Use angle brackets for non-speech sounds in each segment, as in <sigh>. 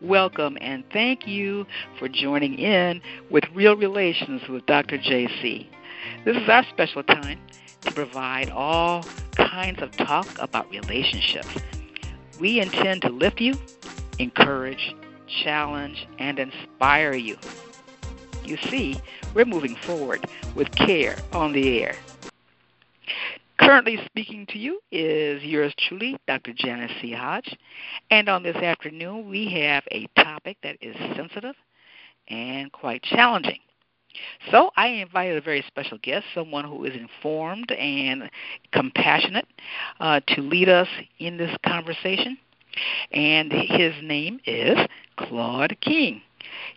welcome, and thank you for joining in with Real Relations with Dr. JC. This is our special time to provide all kinds of talk about relationships. We intend to lift you, encourage, challenge, and inspire you. You see, we're moving forward with care on the air. Currently speaking to you is yours truly, Dr. Janice C. Hodge. And on this afternoon, we have a topic that is sensitive and quite challenging. So I invited a very special guest, someone who is informed and compassionate, uh, to lead us in this conversation. And his name is Claude King.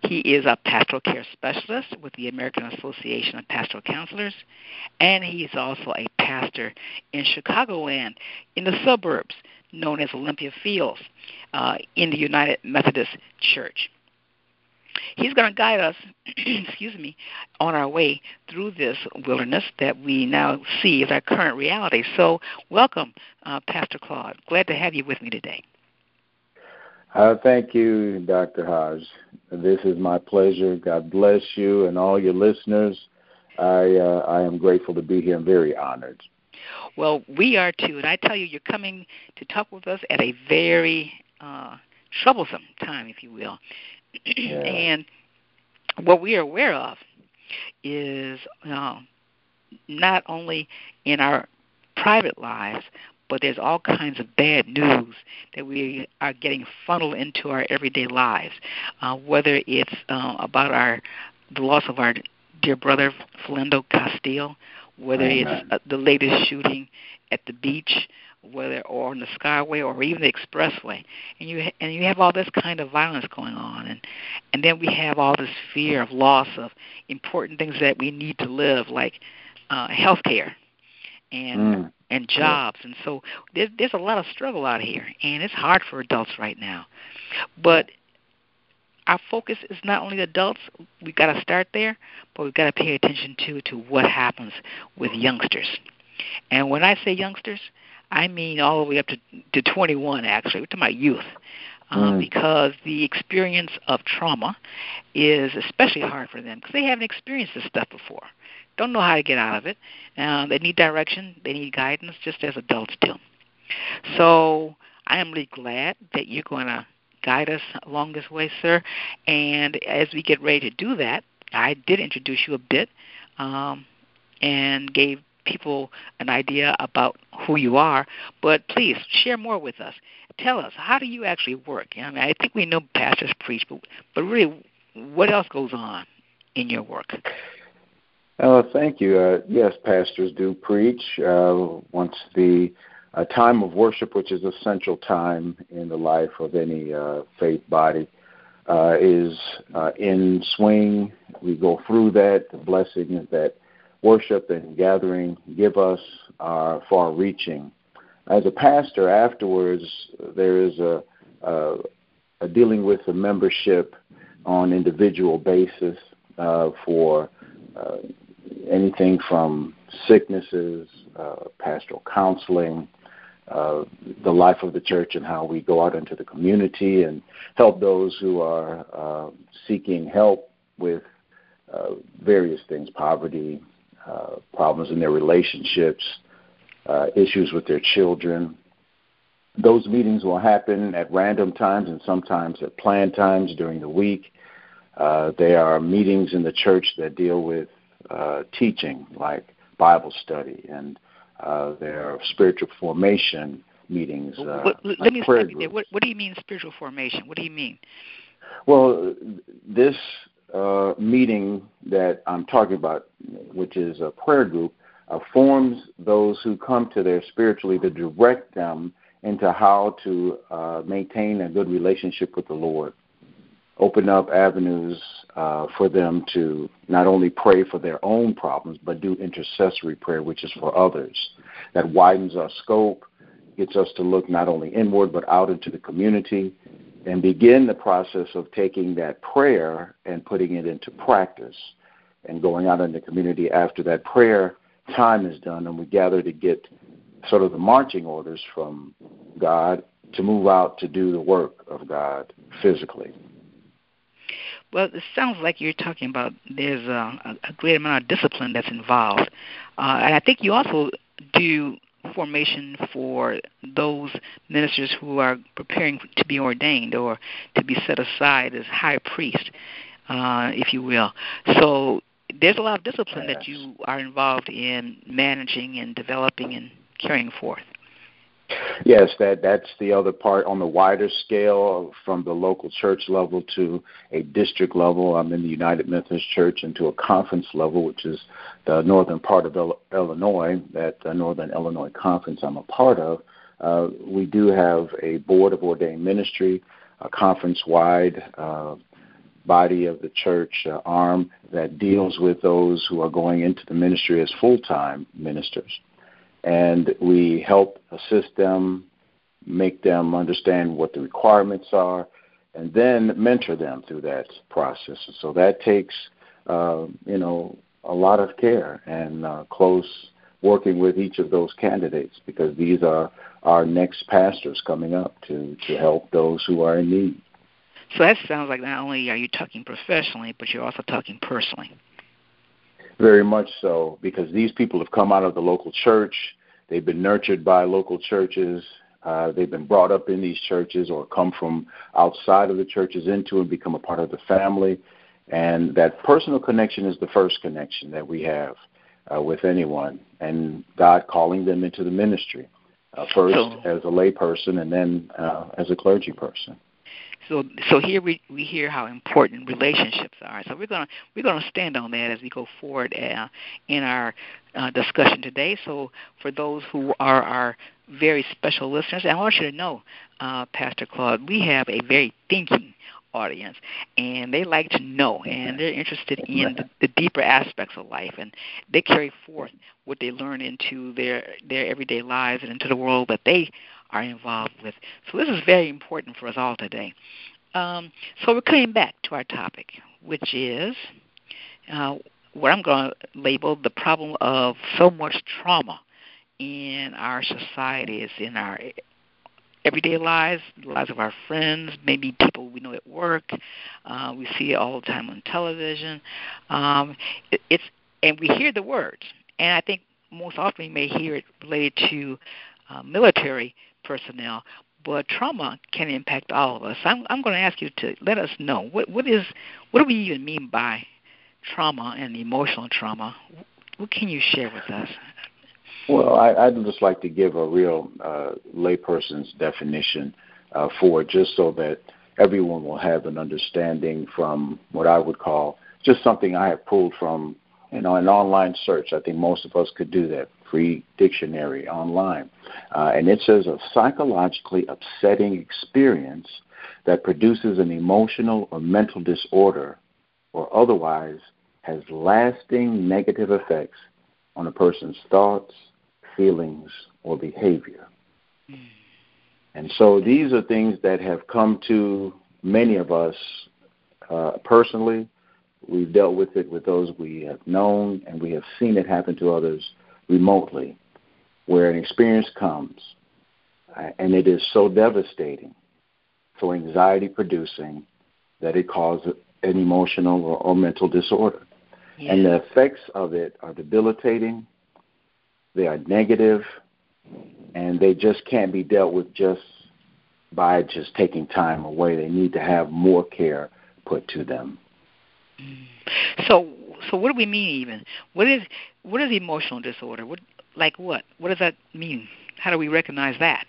He is a pastoral care specialist with the American Association of Pastoral Counselors, and he is also a pastor in Chicagoland in the suburbs known as Olympia Fields uh, in the United Methodist Church. He's going to guide us, <clears throat> excuse me, on our way through this wilderness that we now see as our current reality. So, welcome, uh, Pastor Claude. Glad to have you with me today. Uh, thank you, Dr. Hodge. This is my pleasure. God bless you and all your listeners. I uh, I am grateful to be here. I'm very honored. Well, we are too, and I tell you, you're coming to talk with us at a very uh, troublesome time, if you will. Yeah. <clears throat> and what we are aware of is uh, not only in our private lives, but there's all kinds of bad news that we are getting funneled into our everyday lives, uh, whether it's uh, about our the loss of our dear brother Philando Castile, whether Amen. it's uh, the latest shooting at the beach, whether or on the skyway or even the expressway, and you and you have all this kind of violence going on, and and then we have all this fear of loss of important things that we need to live, like uh, health care and Mm. And jobs, and so there's there's a lot of struggle out here, and it's hard for adults right now, but our focus is not only adults. We've got to start there, but we've got to pay attention to to what happens with youngsters. And when I say youngsters, I mean all the way up to to 21. Actually, we're talking about youth. Um, Mm. Because the experience of trauma is especially hard for them because they haven't experienced this stuff before, don't know how to get out of it. Uh, they need direction, they need guidance, just as adults do. So I am really glad that you're going to guide us along this way, sir. And as we get ready to do that, I did introduce you a bit um, and gave people an idea about who you are. But please share more with us. Tell us how do you actually work? I mean, I think we know pastors preach, but but really, what else goes on in your work? Uh, thank you. Uh, yes, pastors do preach. Uh, once the uh, time of worship, which is a central time in the life of any uh, faith body, uh, is uh, in swing. We go through that. The blessings that worship and gathering give us are far reaching. As a pastor, afterwards, there is a, a, a dealing with the membership on individual basis uh, for uh, anything from sicknesses, uh, pastoral counseling, uh, the life of the church, and how we go out into the community and help those who are uh, seeking help with uh, various things poverty, uh, problems in their relationships, uh, issues with their children. Those meetings will happen at random times and sometimes at planned times during the week. Uh, there are meetings in the church that deal with uh, teaching, like Bible study, and uh, there are spiritual formation meetings. Uh, What- let like me prayer stop you there. groups. What, what do you mean spiritual formation? What do you mean? Well, this uh, meeting that I'm talking about, which is a prayer group, uh, forms those who come to there spiritually to direct them into how to uh, maintain a good relationship with the Lord. Open up avenues uh, for them to not only pray for their own problems, but do intercessory prayer, which is for others. That widens our scope, gets us to look not only inward, but out into the community and begin the process of taking that prayer and putting it into practice and going out in the community after that prayer time is done and we gather to get sort of the marching orders from God to move out to do the work of God physically. Well, it sounds like you're talking about there's a, a great amount of discipline that's involved, uh, and I think you also do formation for those ministers who are preparing to be ordained or to be set aside as high priest, uh, if you will. So there's a lot of discipline yes. that you are involved in managing and developing and carrying forth. Yes, that that's the other part on the wider scale from the local church level to a district level. I'm in the United Methodist Church and to a conference level, which is the northern part of Illinois, that uh, Northern Illinois Conference I'm a part of. Uh, we do have a board of ordained ministry, a conference-wide uh, body of the church uh, arm that deals with those who are going into the ministry as full-time ministers and we help assist them, make them understand what the requirements are, and then mentor them through that process. So that takes, uh, you know, a lot of care and uh, close working with each of those candidates because these are our next pastors coming up to, to help those who are in need. So that sounds like not only are you talking professionally, but you're also talking personally. Very much so, because these people have come out of the local church. They've been nurtured by local churches. Uh, they've been brought up in these churches or come from outside of the churches into and become a part of the family. And that personal connection is the first connection that we have uh, with anyone, and God calling them into the ministry, uh, first so, as a layperson and then uh, as a clergy person. So so here we we hear how important relationships are. So we're gonna we're gonna stand on that as we go forward uh, in our uh, discussion today. So for those who are our very special listeners, I want you to know, uh, Pastor Claude, we have a very thinking audience and they like to know and they're interested in the, the deeper aspects of life and they carry forth what they learn into their their everyday lives and into the world that they are involved with. So this is very important for us all today. Um, so we're coming back to our topic, which is uh, what I'm going to label the problem of so much trauma in our societies, in our everyday lives, the lives of our friends, maybe people we know at work. Uh, we see it all the time on television. Um, it, it's and we hear the words, and I think most often we may hear it related to uh, military personnel, but trauma can impact all of us. I'm, I'm going to ask you to let us know what what is what do we even mean by trauma and emotional trauma? What can you share with us? Well, I, would just like to give a real uh, layperson's definition uh, for just so that everyone will have an understanding from what I would call just something I have pulled from you know an online search. I think most of us could do that free dictionary online. Uh, and it says a psychologically upsetting experience that produces an emotional or mental disorder or otherwise has lasting negative effects on a person's thoughts, feelings, or behavior. And so these are things that have come to many of us uh, personally. We've dealt with it with those we have known, and we have seen it happen to others remotely, where an experience comes uh, and it is so devastating, so anxiety producing, that it causes an emotional or, or mental disorder. Yeah. And the effects of it are debilitating, they are negative, and they just can't be dealt with just by just taking time away. They need to have more care put to them. So, so what do we mean even? What is what is emotional disorder? What like what? What does that mean? How do we recognize that?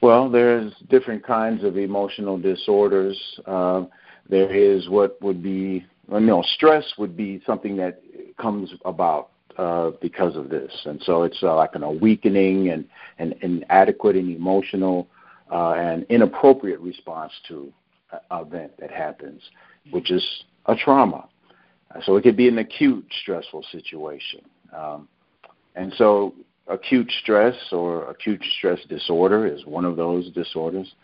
Well, there's different kinds of emotional disorders. Uh, there is what would be, well, know stress would be something that comes about uh, because of this, and so it's uh, like an, a weakening and an inadequate and emotional uh, and inappropriate response to an event that happens, which is a trauma. So it could be an acute stressful situation. Um, and so acute stress or acute stress disorder is one of those disorders.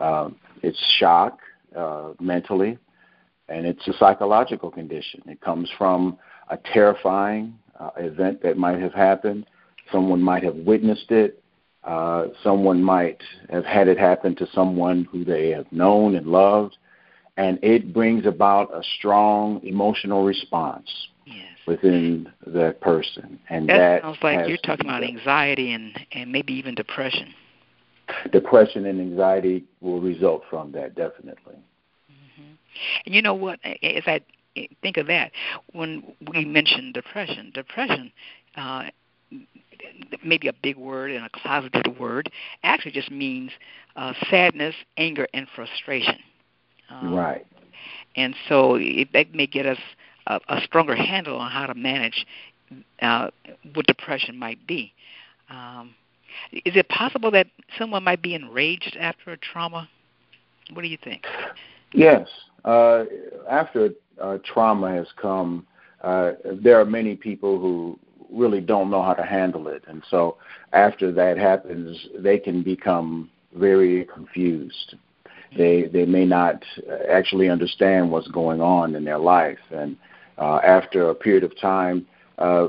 Um, it's shock uh, mentally, and it's a psychological condition. It comes from a terrifying uh, event that might have happened. Someone might have witnessed it. Uh, someone might have had it happen to someone who they have known and loved, and it brings about a strong emotional response yes. within that person. And that, that sounds like you're talking about anxiety and and maybe even depression. depression and anxiety will result from that definitely. And you know what? As I think of that, when we mention depression, depression, uh, maybe a big word and a closeted word, actually just means uh, sadness, anger, and frustration. Um, right. And so it, that may get us a, a stronger handle on how to manage uh, what depression might be. Um, is it possible that someone might be enraged after a trauma? What do you think? Yes. Uh, after uh, trauma has come, uh, there are many people who really don't know how to handle it, and so after that happens, they can become very confused. They they may not actually understand what's going on in their life, and uh, after a period of time, uh,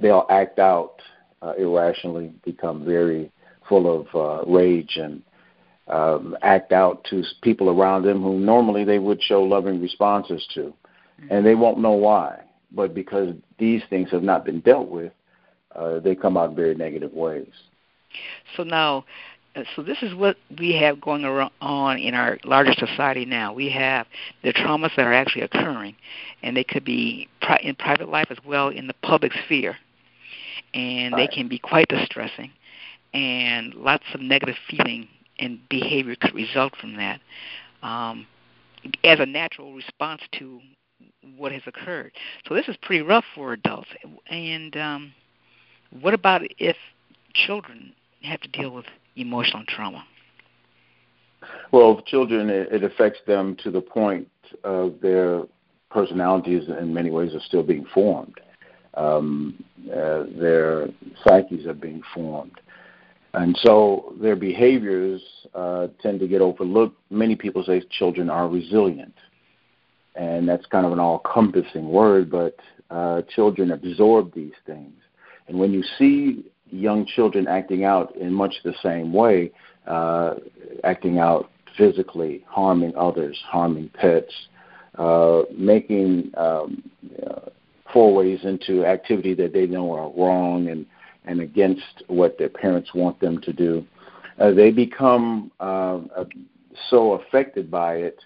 they'll act out uh, irrationally, become very full of uh, rage and um, act out to people around them who normally they would show loving responses to, and they won't know why. But because these things have not been dealt with, uh, they come out very negative ways. So now, uh, so this is what we have going on in our larger society now. We have the traumas that are actually occurring, and they could be pri- in private life as well in the public sphere, and Right. they can be quite distressing, and lots of negative feeling and behavior could result from that, um, as a natural response to what has occurred. So this is pretty rough for adults. And um, what about if children have to deal with emotional trauma? Well, children, it, it affects them to the point of their personalities, in many ways, are still being formed. Um, uh, their psyches are being formed. And so their behaviors uh, tend to get overlooked. Many people say children are resilient. And that's kind of an all encompassing word, but uh, children absorb these things. And when you see young children acting out in much the same way, uh, acting out physically, harming others, harming pets, uh, making um, uh, forays into activity that they know are wrong and, and against what their parents want them to do, uh, they become uh, uh, so affected by it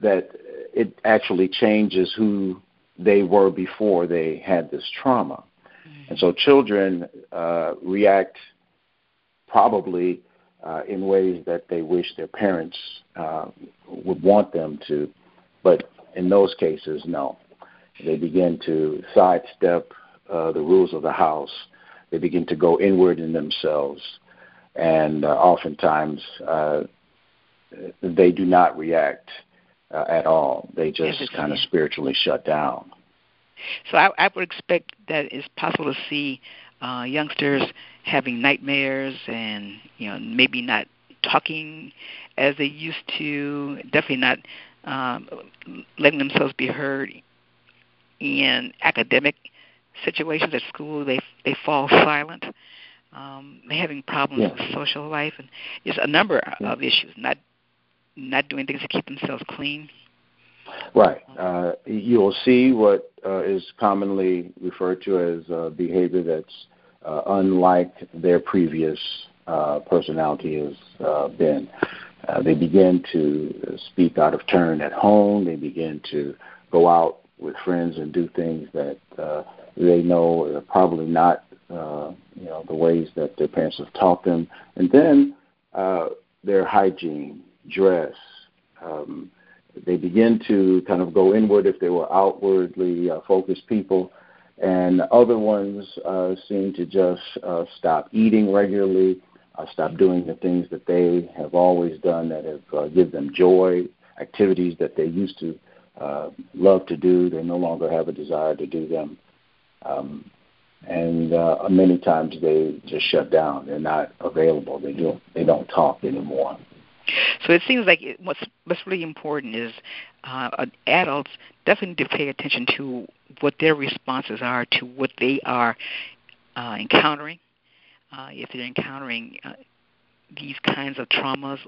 that it actually changes who they were before they had this trauma. And so children uh, react probably uh, in ways that they wish their parents uh, would want them to, but in those cases, no. They begin to sidestep uh, the rules of the house. They begin to go inward in themselves, and uh, oftentimes uh, they do not react uh, at all. They just kind of spiritually shut down. So I, I would expect that it's possible to see uh, youngsters having nightmares and you know maybe not talking as they used to. Definitely not um, letting themselves be heard in academic situations at school. They they fall silent. Um, they're having problems Yeah. with social life and just a number Yeah. of issues. Not not doing things to keep themselves clean. Right. Uh, you'll see what uh, is commonly referred to as uh, behavior that's uh, unlike their previous uh, personality has uh, been. They begin to speak out of turn at home. They begin to go out with friends and do things that uh, they know are probably not, uh, you know, the ways that their parents have taught them. And then uh, their hygiene, dress, um, they begin to kind of go inward if they were outwardly uh, focused people, and other ones uh, seem to just uh, stop eating regularly, uh, stop doing the things that they have always done that have uh, give them joy, activities that they used to uh, love to do. They no longer have a desire to do them, um, and uh, many times they just shut down. They're not available. They don't. They don't talk anymore. So it seems like it, what's what's really important is uh, adults definitely to pay attention to what their responses are to what they are uh, encountering, uh, if they're encountering uh, these kinds of traumas,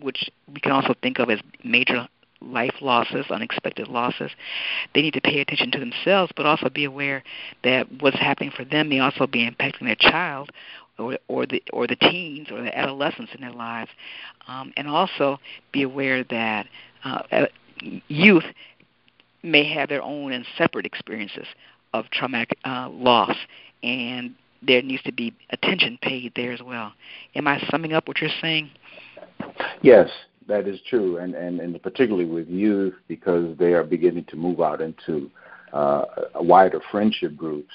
which we can also think of as major life losses, unexpected losses, they need to pay attention to themselves, but also be aware that what's happening for them may also be impacting their child or, the or the teens or the adolescents in their lives, um, and also be aware that uh, youth may have their own and separate experiences of traumatic uh, loss, and there needs to be attention paid there as well. Am I summing up what you're saying? Yes, that is true, and, and, and particularly with youth because they are beginning to move out into uh, wider friendship groups.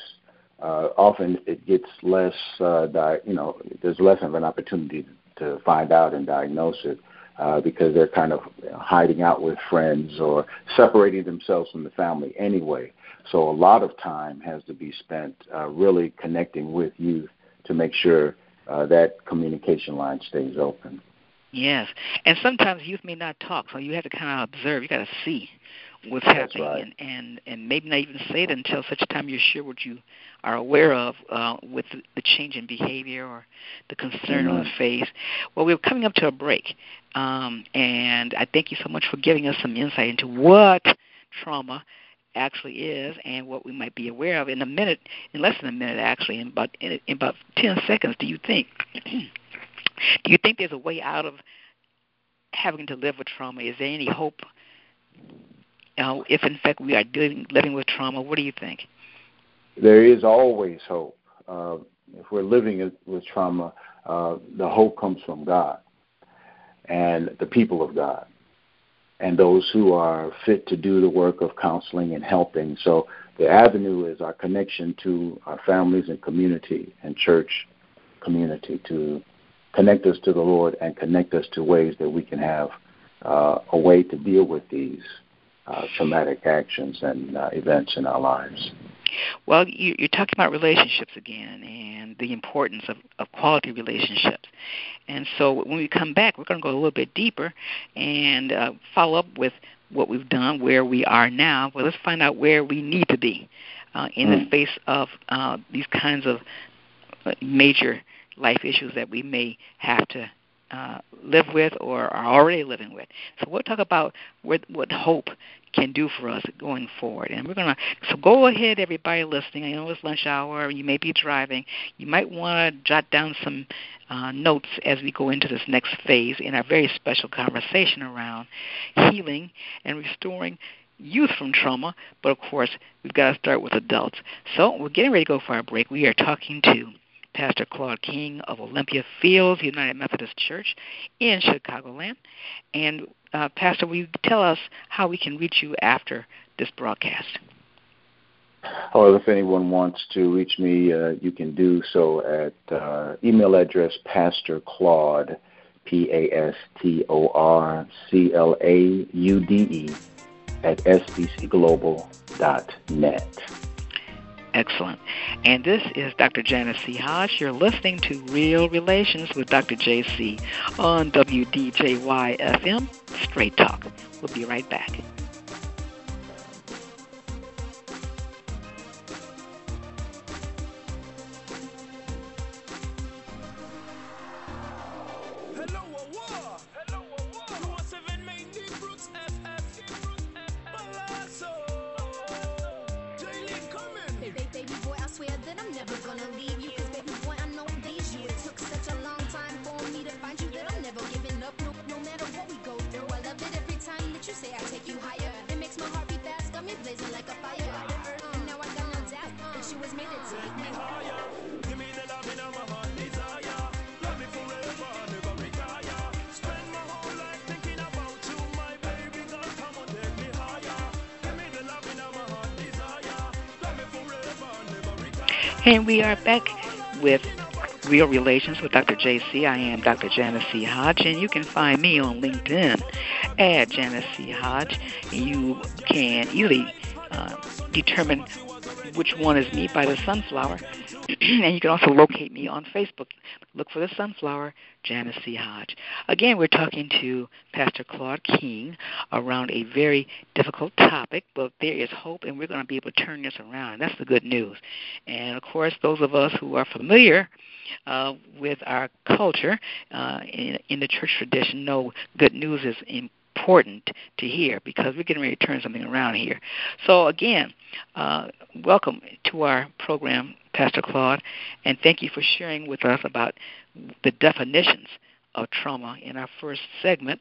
Uh, often it gets less, uh, di- you know, there's less of an opportunity to find out and diagnose it uh, because they're kind of hiding out with friends or separating themselves from the family anyway. So a lot of time has to be spent uh, really connecting with youth to make sure uh, that communication line stays open. Yes, and sometimes youth may not talk, so you have to kind of observe. You got to see what's That's happening, right. and, and and maybe not even say it until such time you're sure what you are aware of uh, with the, the change in behavior or the concern mm-hmm. on the face. Well, we're coming up to a break, um, and I thank you so much for giving us some insight into what trauma actually is and what we might be aware of in a minute, in less than a minute actually, in about in, in about ten seconds. Do you think? <clears throat> Do you think there's a way out of having to live with trauma? Is there any hope? Uh, if in fact we are living with trauma, what do you think? There is always hope. Uh, if we're living with trauma, uh, the hope comes from God and the people of God and those who are fit to do the work of counseling and helping. So the avenue is our connection to our families and community and church community to connect us to the Lord and connect us to ways that we can have uh, a way to deal with these uh, traumatic actions and uh, events in our lives. Well, you, are talking about relationships again and the importance of, of quality relationships. And so when we come back, we're going to go a little bit deeper and uh, follow up with what we've done, where we are now. Well, let's find out where we need to be uh, in mm. the face of uh, these kinds of uh, major life issues that we may have to uh, live with or are already living with. So we'll talk about what, what hope can do for us going forward. And we're to, so go ahead, everybody listening. I know it's lunch hour, you may be driving. You might want to jot down some uh, notes as we go into this next phase in our very special conversation around healing and restoring youth from trauma, but of course, we've got to start with adults. So we're getting ready to go for our break. We are talking to Pastor Claude King of Olympia Fields United Methodist Church in Chicagoland. And uh, Pastor, will you tell us how we can reach you after this broadcast? Well, if anyone wants to reach me, uh, you can do so at uh, email address Pastor Claude, P A S T O R C L A U D E, at sbcglobal.net. Excellent. And this is Dr. Janice C. Hodge. You're listening to Real Relations with Dr. JC on WDJY FM, Straight Talk. We'll be right back. And we are back with Real Relations with Dr. JC. I am Dr. Janice C. Hodge, and you can find me on LinkedIn at Janice C. Hodge. You can easily uh, determine which one is me by the sunflower <clears throat> and you can also locate me on Facebook. Look for the Sunflower, Janice C. Hodge. Again, we're talking to Pastor Claude King around a very difficult topic, but there is hope, and we're going to be able to turn this around. That's the good news. And of course, those of us who are familiar uh, with our culture uh, in, in the church tradition know good news is important to hear because we're getting ready to turn something around here. So, again, uh, welcome to our program, Pastor Claude, and thank you for sharing with us about the definitions of trauma in our first segment.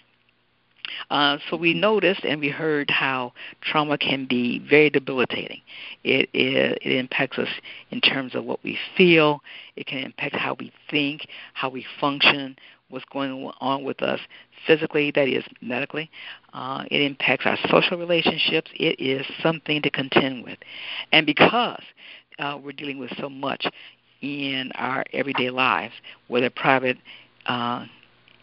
Uh, so we noticed and we heard how trauma can be very debilitating. It, it, it impacts us in terms of what we feel. It can impact how we think, how we function, what's going on with us physically, that is, medically. Uh, it impacts our social relationships. It is something to contend with. And because uh, we're dealing with so much in our everyday lives, whether private, uh,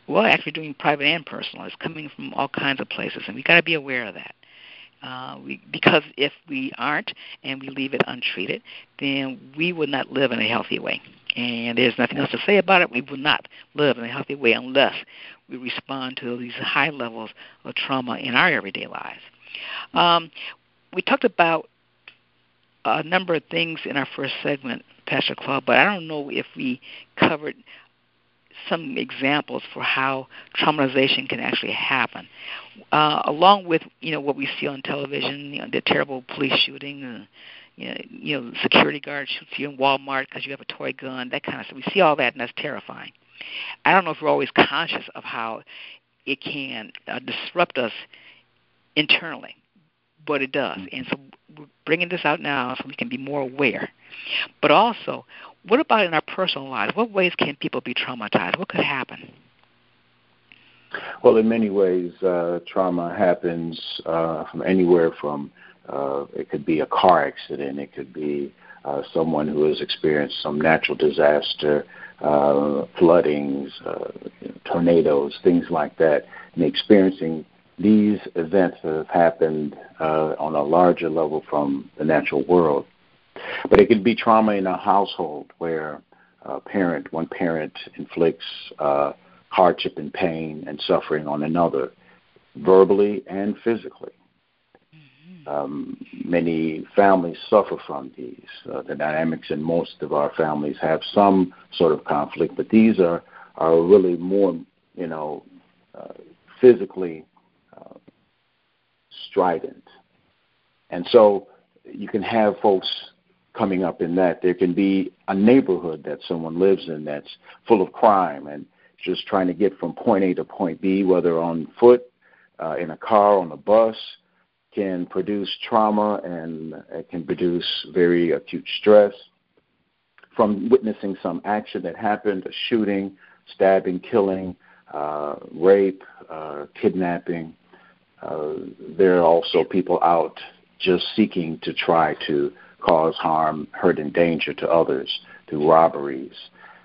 well, actually doing private and personal, it's coming from all kinds of places, and we've got to be aware of that. Uh, we, because if we aren't and we leave it untreated, then we will not live in a healthy way. And there's nothing else to say about it. We will not live in a healthy way unless we respond to these high levels of trauma in our everyday lives. Um, we talked about a number of things in our first segment, Pastor Claude, but I don't know if we covered some examples for how traumatization can actually happen, uh, along with you know what we see on television, you know, the terrible police shooting, uh, you know, you know, security guard shoots you in Walmart because you have a toy gun, that kind of stuff. We see all that, and that's terrifying. I don't know if we're always conscious of how it can uh, disrupt us internally, but it does. Mm-hmm. And so we're bringing this out now so we can be more aware. But also, what about in our personal lives? What ways can people be traumatized? What could happen? Well, in many ways, uh, trauma happens uh, from anywhere from uh, it could be a car accident, it could be uh, someone who has experienced some natural disaster, uh, floodings, uh, tornadoes, things like that, and experiencing these events that have happened uh, on a larger level from the natural world. But it could be trauma in a household where a parent, one parent inflicts uh, hardship and pain and suffering on another, verbally and physically. Um, many families suffer from these. Uh, the dynamics in most of our families have some sort of conflict, but these are are really more, you know, uh, physically uh, strident. And so you can have folks coming up in that. There can be a neighborhood that someone lives in that's full of crime and just trying to get from point A to point B, whether on foot, uh, in a car, on a bus, can produce trauma and it can produce very acute stress from witnessing some action that happened a shooting, stabbing, killing, uh, rape, uh, kidnapping. Uh, there are also people out just seeking to try to cause harm, hurt, and danger to others through robberies,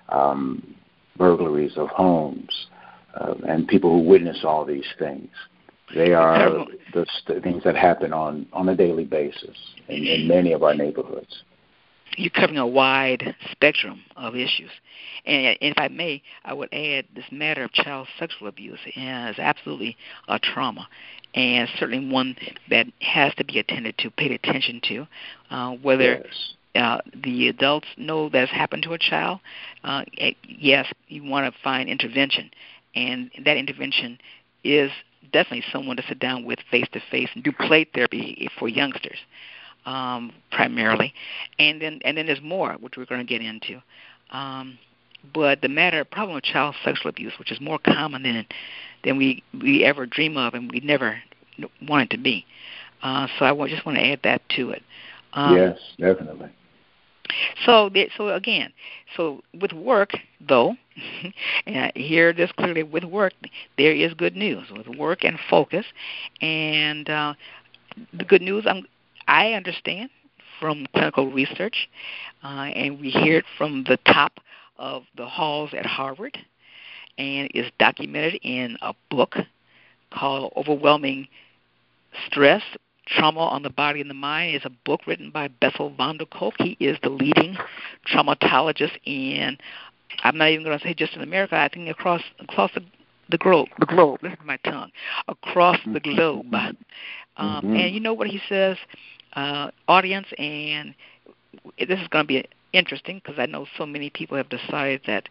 um, burglaries of homes, uh, and people who witness all these things. They are the, the things that happen on, on a daily basis in, in many of our neighborhoods. You're covering a wide spectrum of issues. And if I may, I would add this matter of child sexual abuse is absolutely a trauma, and certainly one that has to be attended to, paid attention to, uh, whether. Yes. Uh, the adults know that's happened to a child. Uh, yes, you want to find intervention, and that intervention is definitely someone to sit down with face to face and do play therapy for youngsters um, primarily, and then and then there's more which we're going to get into. Um, but the matter problem of child sexual abuse, which is more common than than we we ever dream of, and we never want it to be. Uh, so I just want to add that to it. Um, yes, definitely. So, so again, so with work though, <laughs> and I hear this clearly with work, there is good news with work and focus, and uh, the good news I'm, I understand from clinical research, uh, and we hear it from the top of the halls at Harvard, and is documented in a book called "Overwhelming Stress: Trauma on the Body and the Mind is a book written by Bessel van der Kolk. He is the leading traumatologist in, I'm not even going to say just in America, I think across across the, the globe, the globe, listen to my tongue, across the mm-hmm. globe. Um, mm-hmm. And you know what he says, uh, audience, and this is going to be interesting because I know so many people have decided that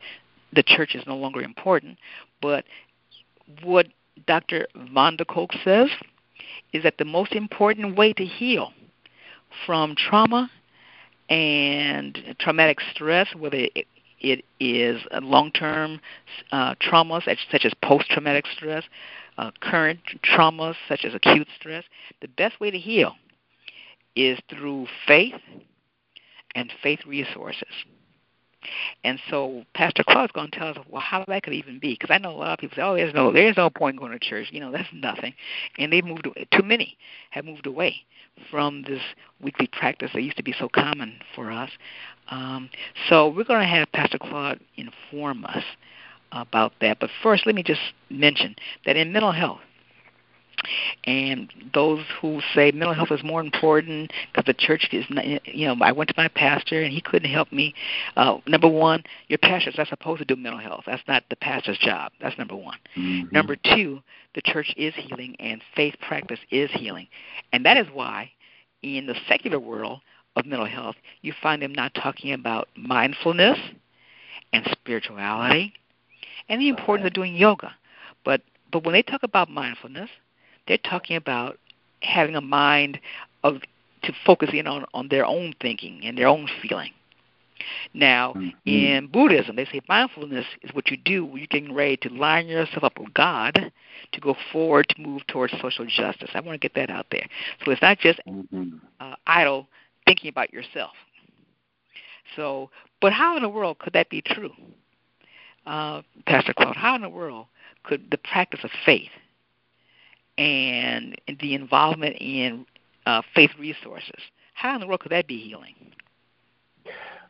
the church is no longer important. But what Dr. Van der Kolk says is that the most important way to heal from trauma and traumatic stress, whether it, it is long-term uh, traumas such as post-traumatic stress, uh, current traumas such as acute stress, the best way to heal is through faith and faith resources. And so Pastor Claude's going to tell us well how that could even be because I know a lot of people say oh there's no there's no point going to church you know that's nothing, and they've moved away. Too many have moved away from this weekly practice that used to be so common for us. Um, so we're going to have Pastor Claude inform us about that. But first, let me just mention that in mental health, and those who say mental health is more important because the church is not, you know i went to my pastor and he couldn't help me. Uh number one your pastor's not supposed to do mental health. That's not the pastor's job. That's number one. Mm-hmm. number two the church is healing and faith practice is healing. And that is why in the secular world of mental health you find them not talking about mindfulness and spirituality and the importance of doing yoga but but when they talk about mindfulness they're talking about having a mind of to focus in on, on their own thinking and their own feeling. Now, mm-hmm. in Buddhism, they say mindfulness is what you do when you're getting ready to line yourself up with God to go forward to move towards social justice. I want to get that out there. So it's not just mm-hmm. uh, idle thinking about yourself. So, but how in the world could that be true, uh, Pastor Claude? How in the world could the practice of faith and the involvement in uh, faith resources. How in the world could that be healing?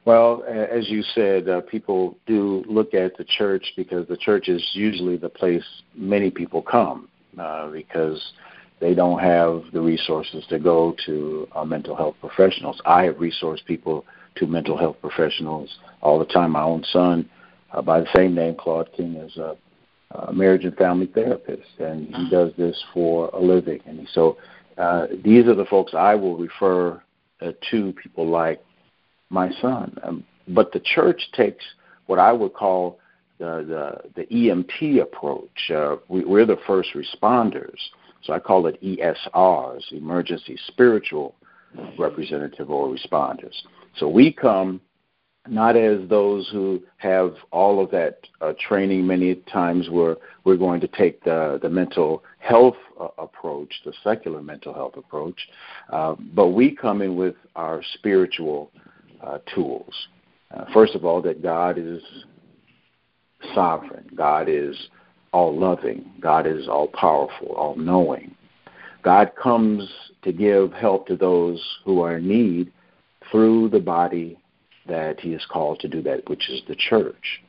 Well, as you said, uh, people do look at the church because the church is usually the place many people come uh, because they don't have the resources to go to uh, mental health professionals. I have resourced people to mental health professionals all the time. My own son, uh, by the same name, Claude King, is a uh, marriage and family therapist, and he uh-huh. does this for a living. And so uh, these are the folks I will refer uh, to people like my son. Um, but the church takes what I would call the the, the EMT approach. Uh, we, we're the first responders, so I call it ESRs, emergency spiritual representative or responders. So we come not as those who have all of that uh, training many times where we're going to take the, the mental health uh, approach, the secular mental health approach, uh, but we come in with our spiritual uh, tools. Uh, first of all, that God is sovereign, God is all loving, God is all powerful, all knowing. God comes to give help to those who are in need through the body that he is called to do that, which is the church.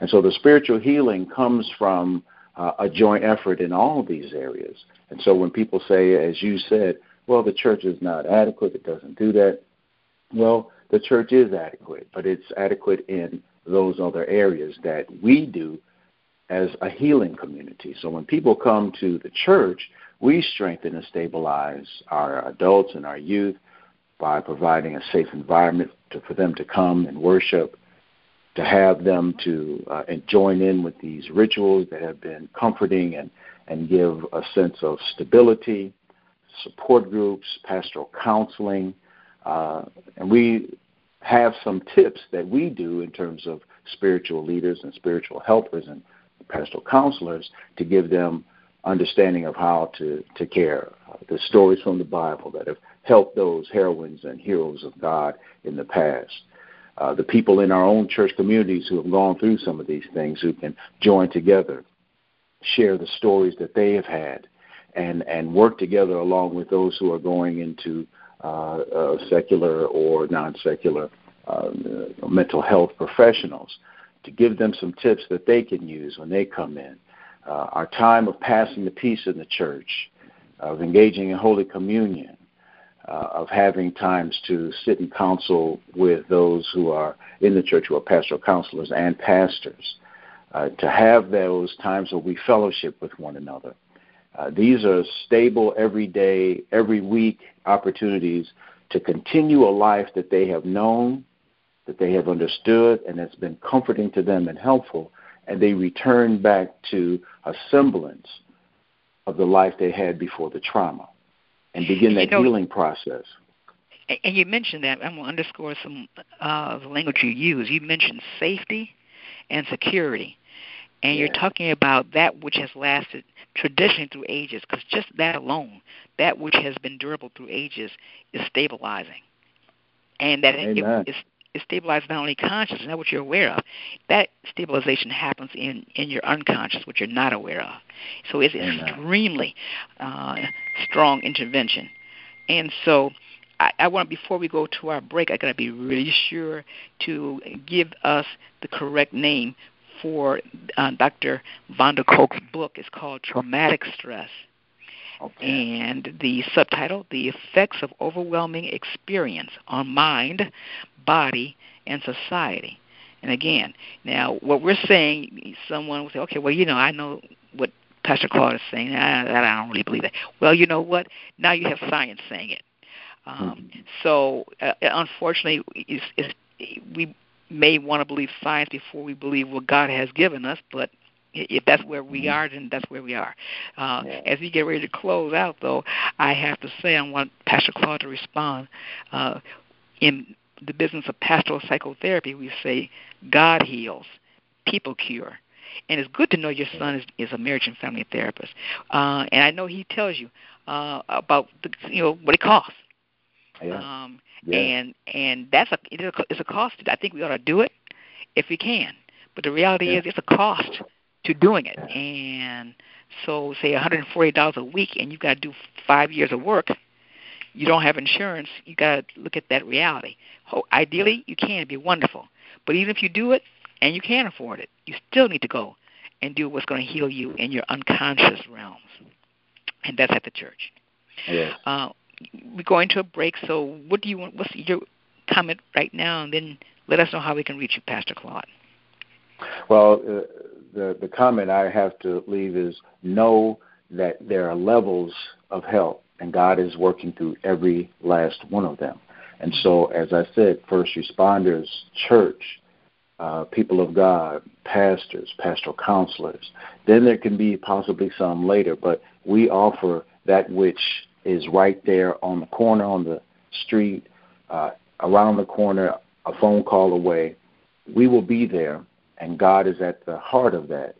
And so the spiritual healing comes from uh, a joint effort in all these areas. And so when people say, as you said, well, the church is not adequate, it doesn't do that, well, the church is adequate, but it's adequate in those other areas that we do as a healing community. So when people come to the church, we strengthen and stabilize our adults and our youth by providing a safe environment to, for them to come and worship, to have them to uh, join in with these rituals that have been comforting and, and give a sense of stability, support groups, pastoral counseling. Uh, and we have some tips that we do in terms of spiritual leaders and spiritual helpers and pastoral counselors to give them understanding of how to, to care. Uh, the stories from the Bible that have help those heroines and heroes of God in the past. Uh, the people in our own church communities who have gone through some of these things who can join together, share the stories that they have had, and, and work together along with those who are going into uh, uh, secular or non secular uh, mental health professionals to give them some tips that they can use when they come in. Uh, our time of passing the peace in the church of engaging in Holy Communion, uh, of having times to sit in counsel with those who are in the church, who are pastoral counselors and pastors, uh, to have those times where we fellowship with one another. Uh, these are stable, every day, every week opportunities to continue a life that they have known, that they have understood, and that's been comforting to them and helpful, and they return back to a semblance of the life they had before the trauma and begin that you know, healing process. And you mentioned that. I'm going to underscore some of the language you use. You mentioned safety and security. And yeah. you're talking about that which has lasted traditionally through ages, because just that alone, that which has been durable through ages, is stabilizing. And that it, it, it stabilizes not only consciousness, not what you're aware of. That stabilization happens in, in your unconscious, which you're not aware of. So it's Amen. extremely uh, strong intervention. And so I, I want before we go to our break, I got to be really sure to give us the correct name for uh, Dr. Van der Kolk's book. It's called Traumatic Stress. Okay. And the subtitle, The Effects of Overwhelming Experience on Mind, Body, and Society. And again, now what we're saying, someone will say, okay, well, you know, I know what Pastor Claude is saying. I, I don't really believe that. Well, you know what? Now you have science saying it. Um, mm-hmm. So, uh, unfortunately, it's, it's, we may want to believe science before we believe what God has given us, but if that's where we mm-hmm. are, then that's where we are. Uh, yeah. As we get ready to close out, though, I have to say I want Pastor Claude to respond. Uh, in the business of pastoral psychotherapy, we say God heals, people cure. And it's good to know your son is, is a marriage and family therapist. Uh, and I know he tells you uh, about the, you know what it costs. Yeah. Um, yeah. And and that's a it's a cost. I think we ought to do it if we can. But the reality yeah. is it's a cost to doing it. And so, say $140 a week, and you've got to do five years of work. You don't have insurance. You got to look at that reality. Ideally, you can. It'd be wonderful. But even if you do it and you can't afford it, you still need to go and do what's going to heal you in your unconscious realms, and that's at the church. Yes. Uh, we're going to a break. So, what do you want? What's your comment right now, and then let us know how we can reach you, Pastor Claude. Well, uh, the the comment I have to leave is know that there are levels of help, and God is working through every last one of them. And so, as I said, first responders, church, uh, people of God, pastors, pastoral counselors. Then there can be possibly some later, but we offer that which is right there on the corner, on the street, uh, around the corner, a phone call away. We will be there and God is at the heart of that.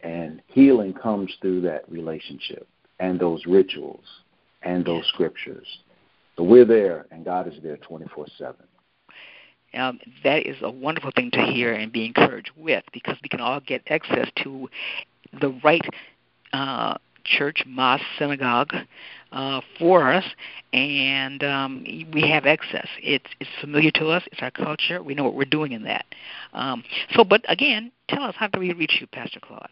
And healing comes through that relationship and those rituals and those scriptures. So we're there, and God is there 24 7. Um, that is a wonderful thing to hear and be encouraged with because we can all get access to the right uh, church, mosque, synagogue uh, for us, and um, we have access. It's it's familiar to us. It's our culture. We know what we're doing in that. Um, so, but again, tell us how can we reach you, Pastor Claude?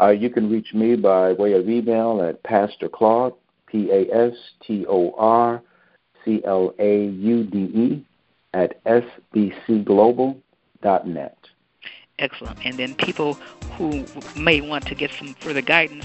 Uh, you can reach me by way of email at Pastor Claude, P A S T O R C L A U D E, at sbcglobal.net. Excellent. And then people who may want to get some further guidance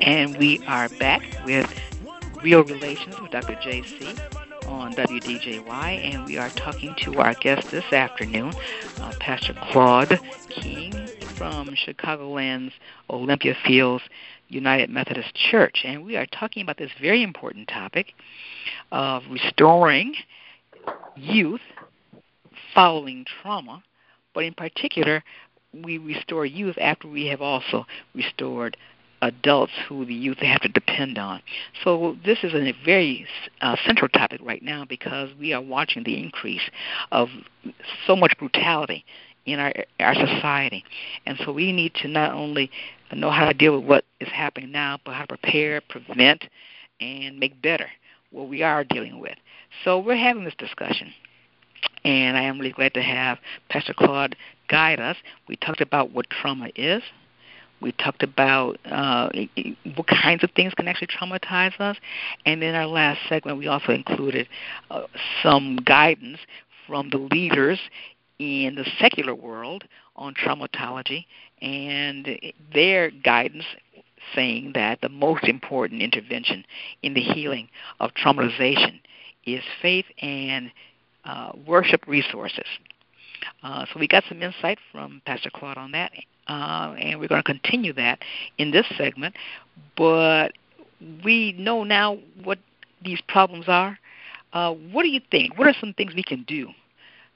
And we are back with Real Relations with Dr. JC on WDJY, and we are talking to our guest this afternoon, uh, Pastor Claude King from Chicagoland's Olympia Fields United Methodist Church. And we are talking about this very important topic of restoring youth following trauma but in particular, we restore youth after we have also restored adults who the youth have to depend on. So this is a very uh, central topic right now because we are watching the increase of so much brutality in our our society, and so we need to not only know how to deal with what is happening now, but how to prepare, prevent, and make better what we are dealing with. So we're having this discussion. And I am really glad to have Pastor Claude guide us. We talked about what trauma is, we talked about uh, what kinds of things can actually traumatize us. And in our last segment, we also included uh, some guidance from the leaders in the secular world on traumatology and their guidance saying that the most important intervention in the healing of traumatization is faith and uh, worship resources. Uh, so we got some insight from Pastor Claude on that, uh, and we're going to continue that in this segment. But we know now what these problems are. Uh, what do you think? What are some things we can do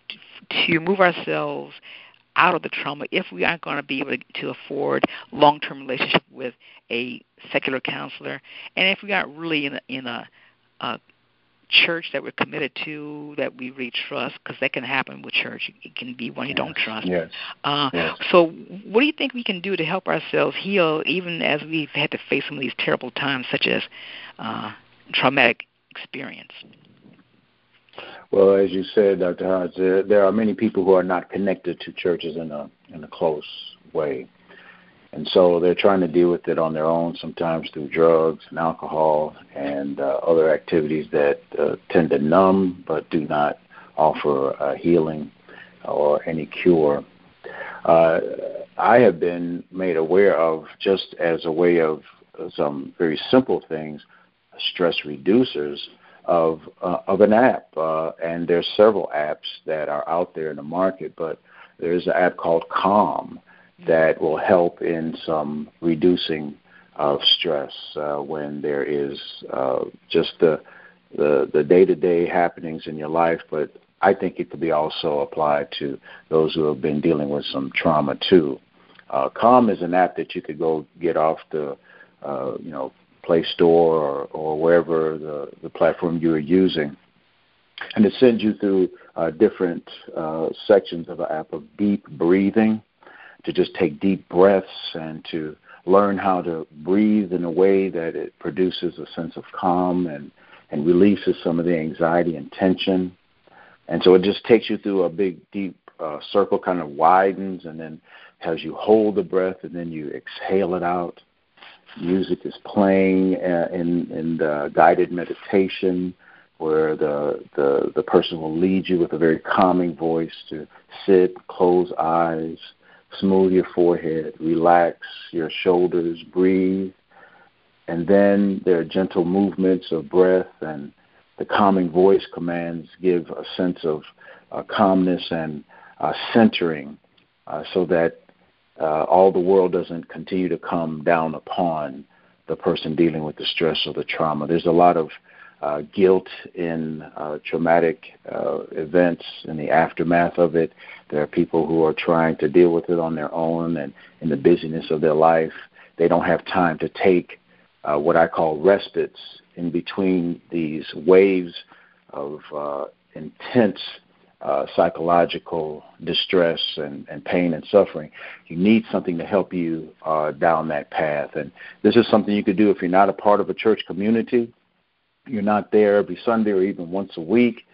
to, to move ourselves out of the trauma if we aren't going to be able to afford long-term relationship with a secular counselor, and if we aren't really in a, in a, a church that we're committed to, that we really trust, because that can happen with church. It can be one you don't trust. Yes. Uh, yes. So, what do you think we can do to help ourselves heal, even as we've had to face some of these terrible times, such as uh, traumatic experience? Well, as you said, Dr. Hodge, there, there are many people who are not connected to churches in a in a close way. And so they're trying to deal with it on their own, sometimes through drugs and alcohol and uh, other activities that uh, tend to numb but do not offer uh, healing or any cure. Uh, I have been made aware of, just as a way of some very simple things, stress reducers of uh, of an app, uh, and there's several apps that are out there in the market, but there's an app called Calm that will help in some reducing of stress uh, when there is uh, just the the the day-to-day happenings in your life, but I think it could be also applied to those who have been dealing with some trauma too. Uh, Calm is an app that you could go get off the uh, you know Play Store or, or wherever the, the platform you are using, and it sends you through uh, different uh, sections of the app of deep breathing to just take deep breaths and to learn how to breathe in a way that it produces a sense of calm and, and releases some of the anxiety and tension. And so it just takes you through a big, deep uh, circle, kind of widens, and then has you hold the breath and then you exhale it out. Music is playing uh, in, in the guided meditation where the, the, the person will lead you with a very calming voice to sit, close eyes, Smooth your forehead, relax your shoulders, breathe. And then there are gentle movements of breath, and the calming voice commands give a sense of uh, calmness and uh, centering uh, so that uh, all the world doesn't continue to come down upon the person dealing with the stress or the trauma. There's a lot of uh, guilt in uh, traumatic uh, events in the aftermath of it. There are people who are trying to deal with it on their own and in the busyness of their life. They don't have time to take uh, what I call respites in between these waves of uh, intense uh, psychological distress and, and pain and suffering. You need something to help you uh, down that path. And this is something you could do if you're not a part of a church community you're not there every Sunday or even once a week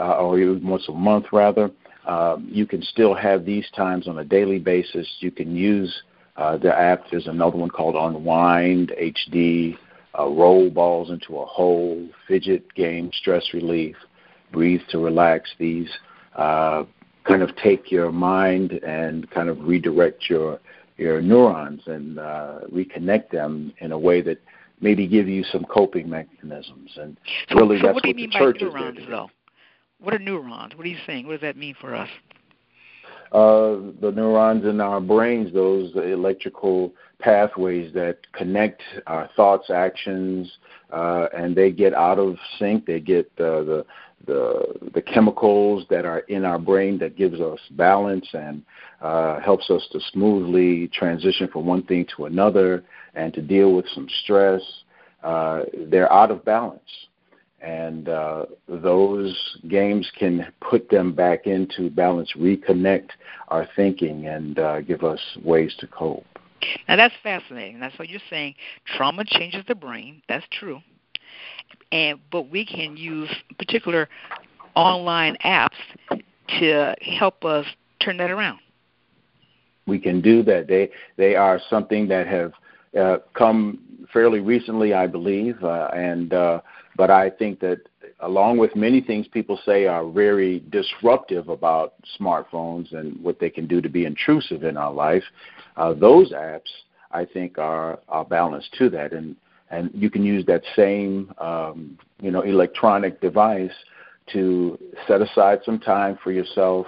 uh, or even once a month, rather, um, you can still have these times on a daily basis. You can use uh, the app. There's another one called Unwind HD, uh, roll balls into a hole, fidget game, stress relief, breathe to relax. These uh, kind of take your mind and kind of redirect your your neurons and uh, reconnect them in a way that maybe give you some coping mechanisms. And so, really, so that's what do you what mean the church by neurons, though? What are neurons? What are you saying? What does that mean for us? Uh, the neurons in our brains, those electrical pathways that connect our thoughts, actions, uh, and they get out of sync. They get uh, the the the chemicals that are in our brain that gives us balance and uh, helps us to smoothly transition from one thing to another and to deal with some stress. Uh, they're out of balance and uh, those games can put them back into balance, reconnect our thinking, and uh, give us ways to cope. Now that's fascinating. That's what you're saying. Trauma changes the brain. That's true. And but we can use particular online apps to help us turn that around. We can do that. They they are something that have uh, come fairly recently, I believe, uh, and uh, but I think that along with many things people say are very disruptive about smartphones and what they can do to be intrusive in our life, uh, those apps I think are are balanced to that, and and you can use that same um, you know electronic device to set aside some time for yourself,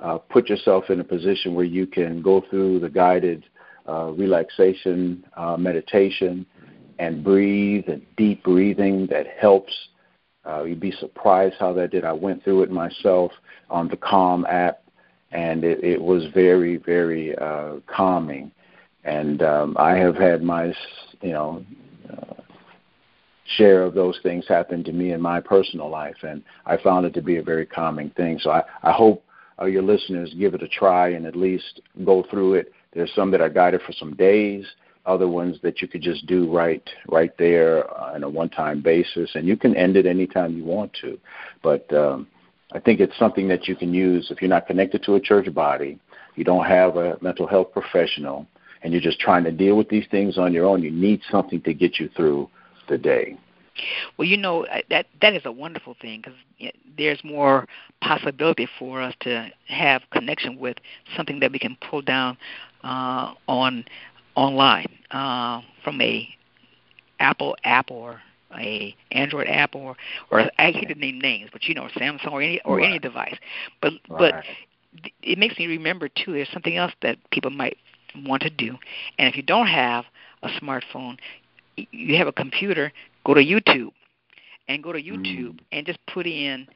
uh, put yourself in a position where you can go through the guided uh, relaxation uh, meditation and breathe and deep breathing that helps. Uh, you'd be surprised how that did. I went through it myself on the Calm app, and it, it was very, very uh, calming. And um, I have had my, you know, share of those things happened to me in my personal life, and I found it to be a very calming thing. So I, I hope uh, your listeners give it a try and at least go through it. There's some that are guided for some days other ones that you could just do right right there on a one-time basis, and you can end it anytime you want to. But um, I think it's something that you can use if you're not connected to a church body, you don't have a mental health professional, and you're just trying to deal with these things on your own. You need something to get you through the day. Well, you know that that is a wonderful thing because there's more possibility for us to have connection with something that we can pull down uh, on online uh, from a Apple app or a Android app or or I hate to name names, but you know Samsung or any or right. any device. But right. but it makes me remember too. There's something else that people might want to do, and if you don't have a smartphone, you have a computer. Go to YouTube, and go to YouTube mm. and just put in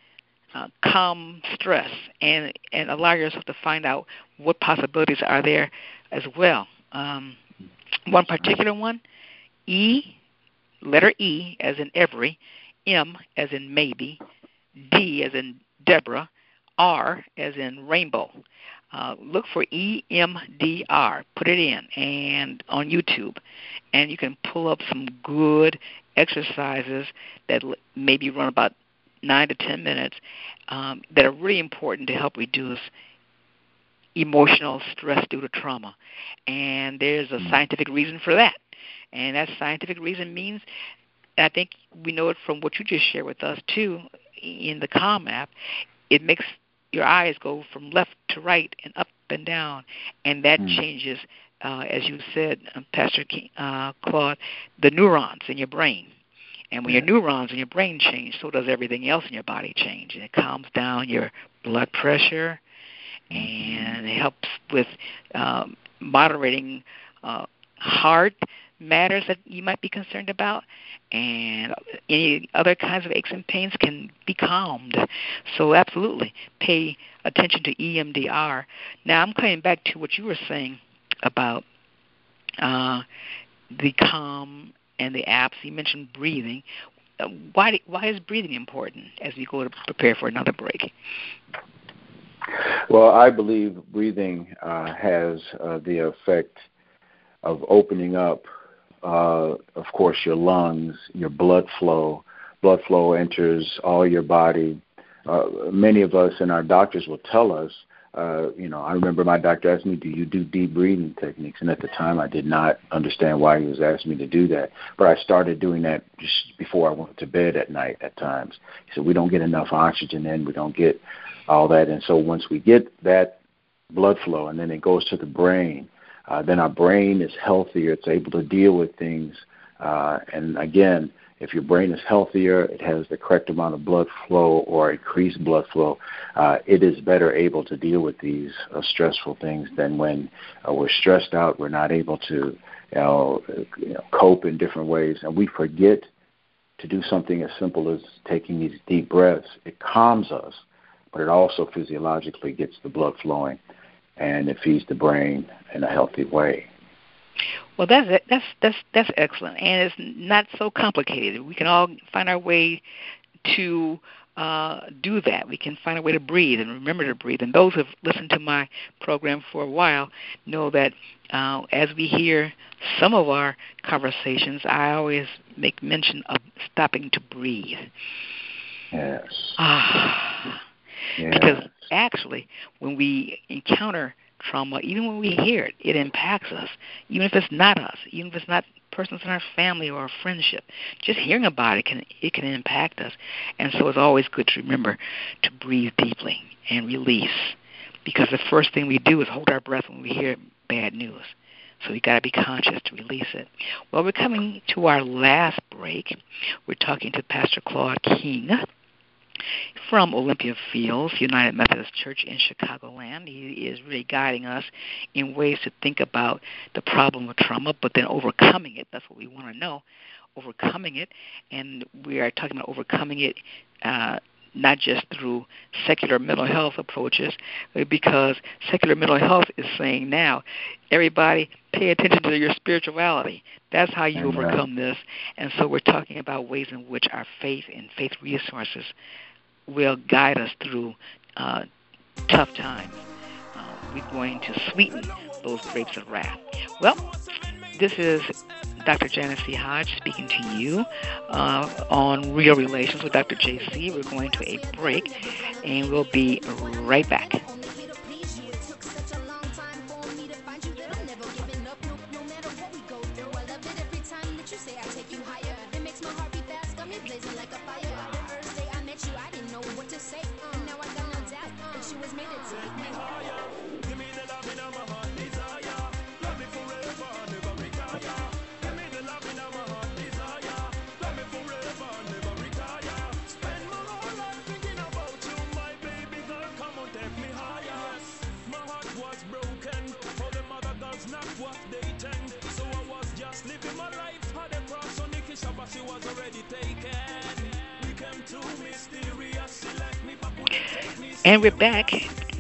uh, calm stress, and and allow yourself to find out what possibilities are there as well. Um, one particular one, E, letter E as in every, M as in maybe, D as in Deborah, R as in rainbow. Uh, look for EMDR. Put it in and on YouTube, and you can pull up some good exercises that maybe run about nine to ten minutes um, that are really important to help reduce emotional stress due to trauma. And there's a scientific reason for that. And that scientific reason means, I think we know it from what you just shared with us too, in the Calm app, it makes your eyes go from left to right and up and down, and that mm. changes, uh, as you said, uh, Pastor King, uh, Claude, the neurons in your brain. And when your neurons in your brain change, so does everything else in your body change. And it calms down your blood pressure, and it helps with um, moderating uh, heart matters that you might be concerned about, and any other kinds of aches and pains can be calmed. So, absolutely, pay attention to EMDR. Now, I'm coming back to what you were saying about uh, the calm and the apps. You mentioned breathing. Uh, why why is breathing important as we go to prepare for another break? Well, I believe breathing uh, has uh, the effect of opening up, uh, of course, your lungs, your blood flow. Blood flow enters all your body. Uh, many of us and our doctors will tell us, uh, you know, I remember my doctor asked me, "Do you do deep breathing techniques?" And at the time, I did not understand why he was asking me to do that. But I started doing that just before I went to bed at night. At times, he said, "We don't get enough oxygen in. We don't get all that. And so once we get that blood flow and then it goes to the brain, uh, then our brain is healthier. It's able to deal with things. Uh, and again, if your brain is healthier, it has the correct amount of blood flow or increased blood flow, uh, it is better able to deal with these uh, stressful things than when uh, we're stressed out, we're not able to you know, you know, cope in different ways, and we forget to do something as simple as taking these deep breaths. It calms us, but it also physiologically gets the blood flowing, and it feeds the brain in a healthy way. Well, that's that's that's that's excellent, and it's not so complicated. We can all find our way to uh, do that. We can find a way to breathe and remember to breathe. And those who have listened to my program for a while know that uh, as we hear some of our conversations, I always make mention of stopping to breathe. Yes. Ah. Yes. Because actually, when we encounter trauma, even when we hear it, it impacts us. Even if it's not us, even if it's not persons in our family or our friendship, just hearing about it can it can impact us. And so it's always good to remember to breathe deeply and release, because the first thing we do is hold our breath when we hear bad news. So we got to be conscious to release it. Well, we're coming to our last break. We're talking to Pastor Claude King from Olympia Fields, United Methodist Church in Chicagoland. He is really guiding us in ways to think about the problem of trauma, but then overcoming it. That's what we want to know. Overcoming it, and we are talking about overcoming it uh, not just through secular mental health approaches, because secular mental health is saying now, everybody pay attention to your spirituality. That's how you Amen. overcome this. And so we're talking about ways in which our faith and faith resources will guide us through uh, tough times. Uh, we're going to sweeten those grapes of wrath. Well, this is Dr. Janice C. Hodge speaking to you uh, on Real Relations with Dr. JC. We're going to a break, and we'll be right back. And we're back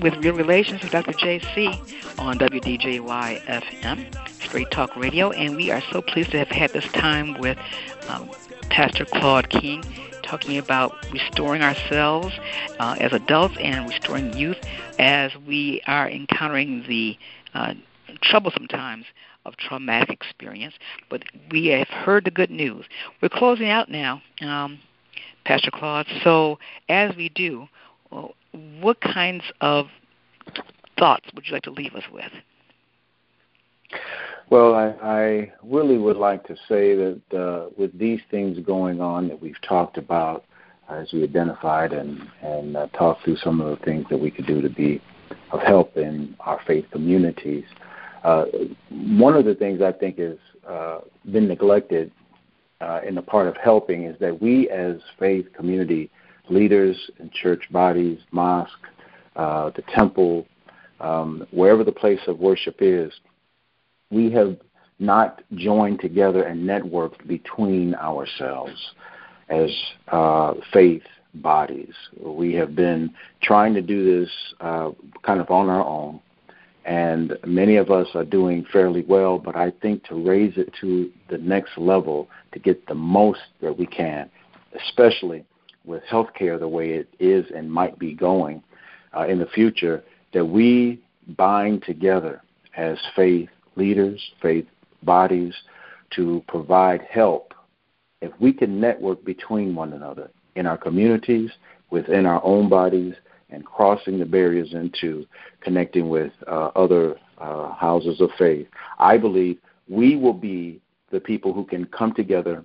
with Real Relations with Dr. JC on WDJY FM, Straight Talk Radio, and we are so pleased to have had this time with um, Pastor Claude King talking about restoring ourselves uh, as adults and restoring youth as we are encountering the uh, troublesome times of traumatic experience. But we have heard the good news. We're closing out now, um, Pastor Claude. So as we do, what kinds of thoughts would you like to leave us with? Well, I, I really would like to say that uh, with these things going on that we've talked about, as we identified and and uh, talked through some of the things that we could do to be of help in our faith communities. Uh, one of the things I think has uh, been neglected uh, in the part of helping is that we as faith community leaders in church bodies, mosque, uh, the temple, um, wherever the place of worship is, we have not joined together and networked between ourselves as uh, faith bodies. We have been trying to do this uh, kind of on our own, and many of us are doing fairly well, but I think to raise it to the next level, to get the most that we can, especially with healthcare the way it is and might be going uh, in the future, that we bind together as faith leaders, faith bodies, to provide help. If we can network between one another in our communities, within our own bodies, and crossing the barriers into connecting with uh, other uh, houses of faith, I believe we will be the people who can come together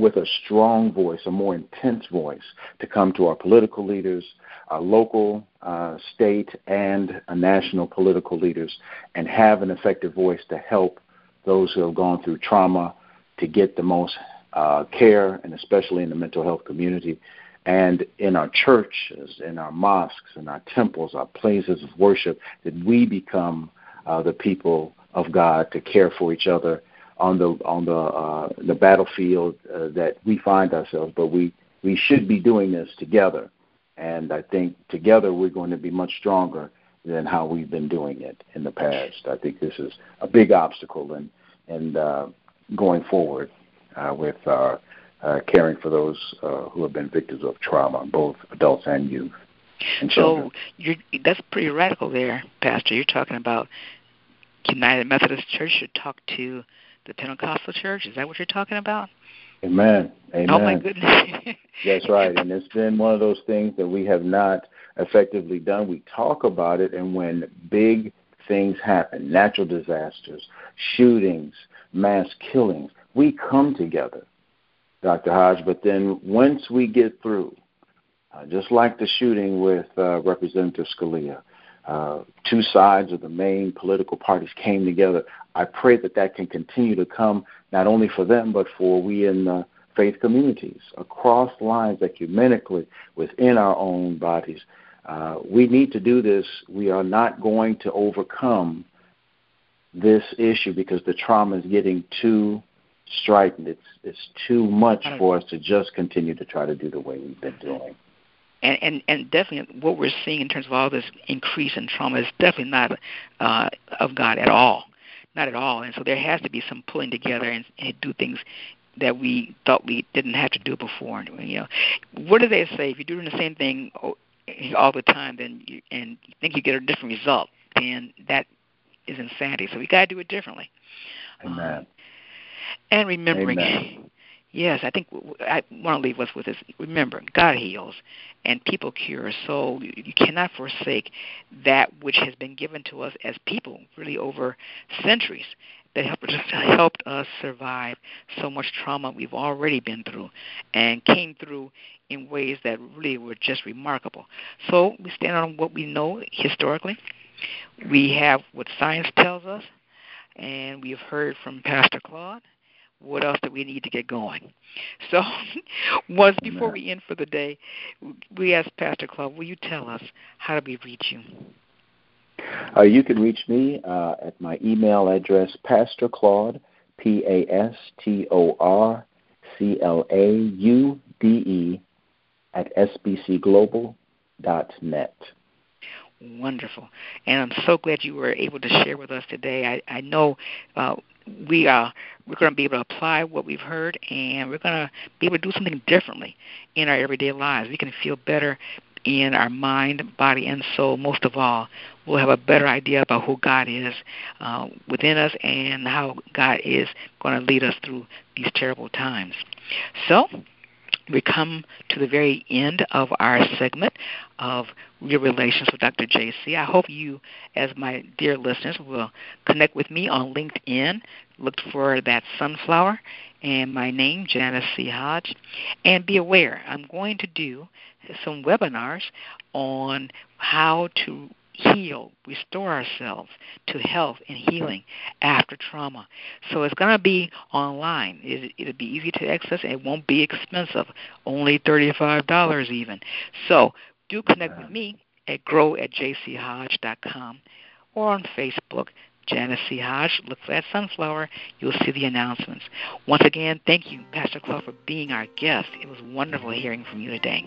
with a strong voice, a more intense voice, to come to our political leaders, our local, uh, state, and national political leaders, and have an effective voice to help those who have gone through trauma to get the most uh, care, and especially in the mental health community. And in our churches, in our mosques, in our temples, our places of worship, that we become uh, the people of God to care for each other on the on the uh, the battlefield uh, that we find ourselves. But we we should be doing this together, and I think together we're going to be much stronger than how we've been doing it in the past. I think this is a big obstacle and and uh, going forward uh, with uh, uh, caring for those uh, who have been victims of trauma, both adults and youth. And so that's pretty radical there, Pastor. You're talking about United Methodist Church should talk to the Pentecostal Church. Is that what you're talking about? Amen. Amen. Oh my goodness. <laughs> That's right. And it's been one of those things that we have not effectively done. We talk about it, and when big things happen, natural disasters, shootings, mass killings, we come together, Dr. Hodge. But then once we get through, uh, just like the shooting with uh, Representative Scalise, uh, two sides of the main political parties came together. I pray that that can continue to come not only for them, but for we in the faith communities across lines ecumenically within our own bodies. Uh, we need to do this. We are not going to overcome this issue because the trauma is getting too strident. It's it's too much for us to just continue to try to do the way we've been doing and, and and definitely what we're seeing in terms of all this increase in trauma is definitely not uh, of God at all, not at all. And so there has to be some pulling together and, and do things that we thought we didn't have to do before. And You know, what do they say? If you're doing the same thing all the time, then you, and you think you get a different result, then that is insanity. So we got to do it differently. Amen. Um, and remembering Amen. <laughs> Yes, I think I want to leave us with this. Remember, God heals and people cure. So you cannot forsake that which has been given to us as people, really over centuries, that helped us, <laughs> helped us survive so much trauma we've already been through and came through in ways that really were just remarkable. So we stand on what we know historically. We have what science tells us, and we've heard from Pastor Claude what else do we need to get going? So, <laughs> once before we end for the day, we asked Pastor Claude, will you tell us how do we reach you? Uh, you can reach me uh, at my email address, Pastor Claude, P A S T O R C L A U D E, at sbcglobal.net. Wonderful. And I'm so glad you were able to share with us today. I, I know uh, we are we're going to be able to apply what we've heard, and we're going to be able to do something differently in our everyday lives. We can feel better in our mind, body, and soul. Most of all, we'll have a better idea about who God is uh, within us and how God is going to lead us through these terrible times. So, we come to the very end of our segment of Real Relations with Dr. JC. I hope you, as my dear listeners, will connect with me on LinkedIn. Look for that sunflower and my name, Janice C. Hodge. And be aware, I'm going to do some webinars on how to heal, restore ourselves to health and healing after trauma. So it's going to be online. It, it'll be easy to access it won't be expensive, only $35 even. So do connect with me at grow at jchodge.com or on Facebook, Janice C. Hodge. Look for that sunflower. You'll see the announcements. Once again, thank you, Pastor Claude, for being our guest. It was wonderful hearing from you today.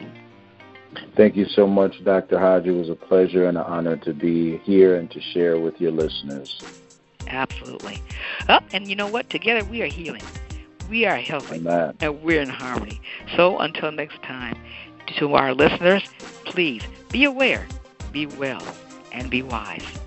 Thank you so much, Dr. Hodge. It was a pleasure and an honor to be here and to share with your listeners. Absolutely. Oh, and you know what? Together we are healing. We are healthy. Amen. And we're in harmony. So until next time, to our listeners, please be aware, be well, and be wise.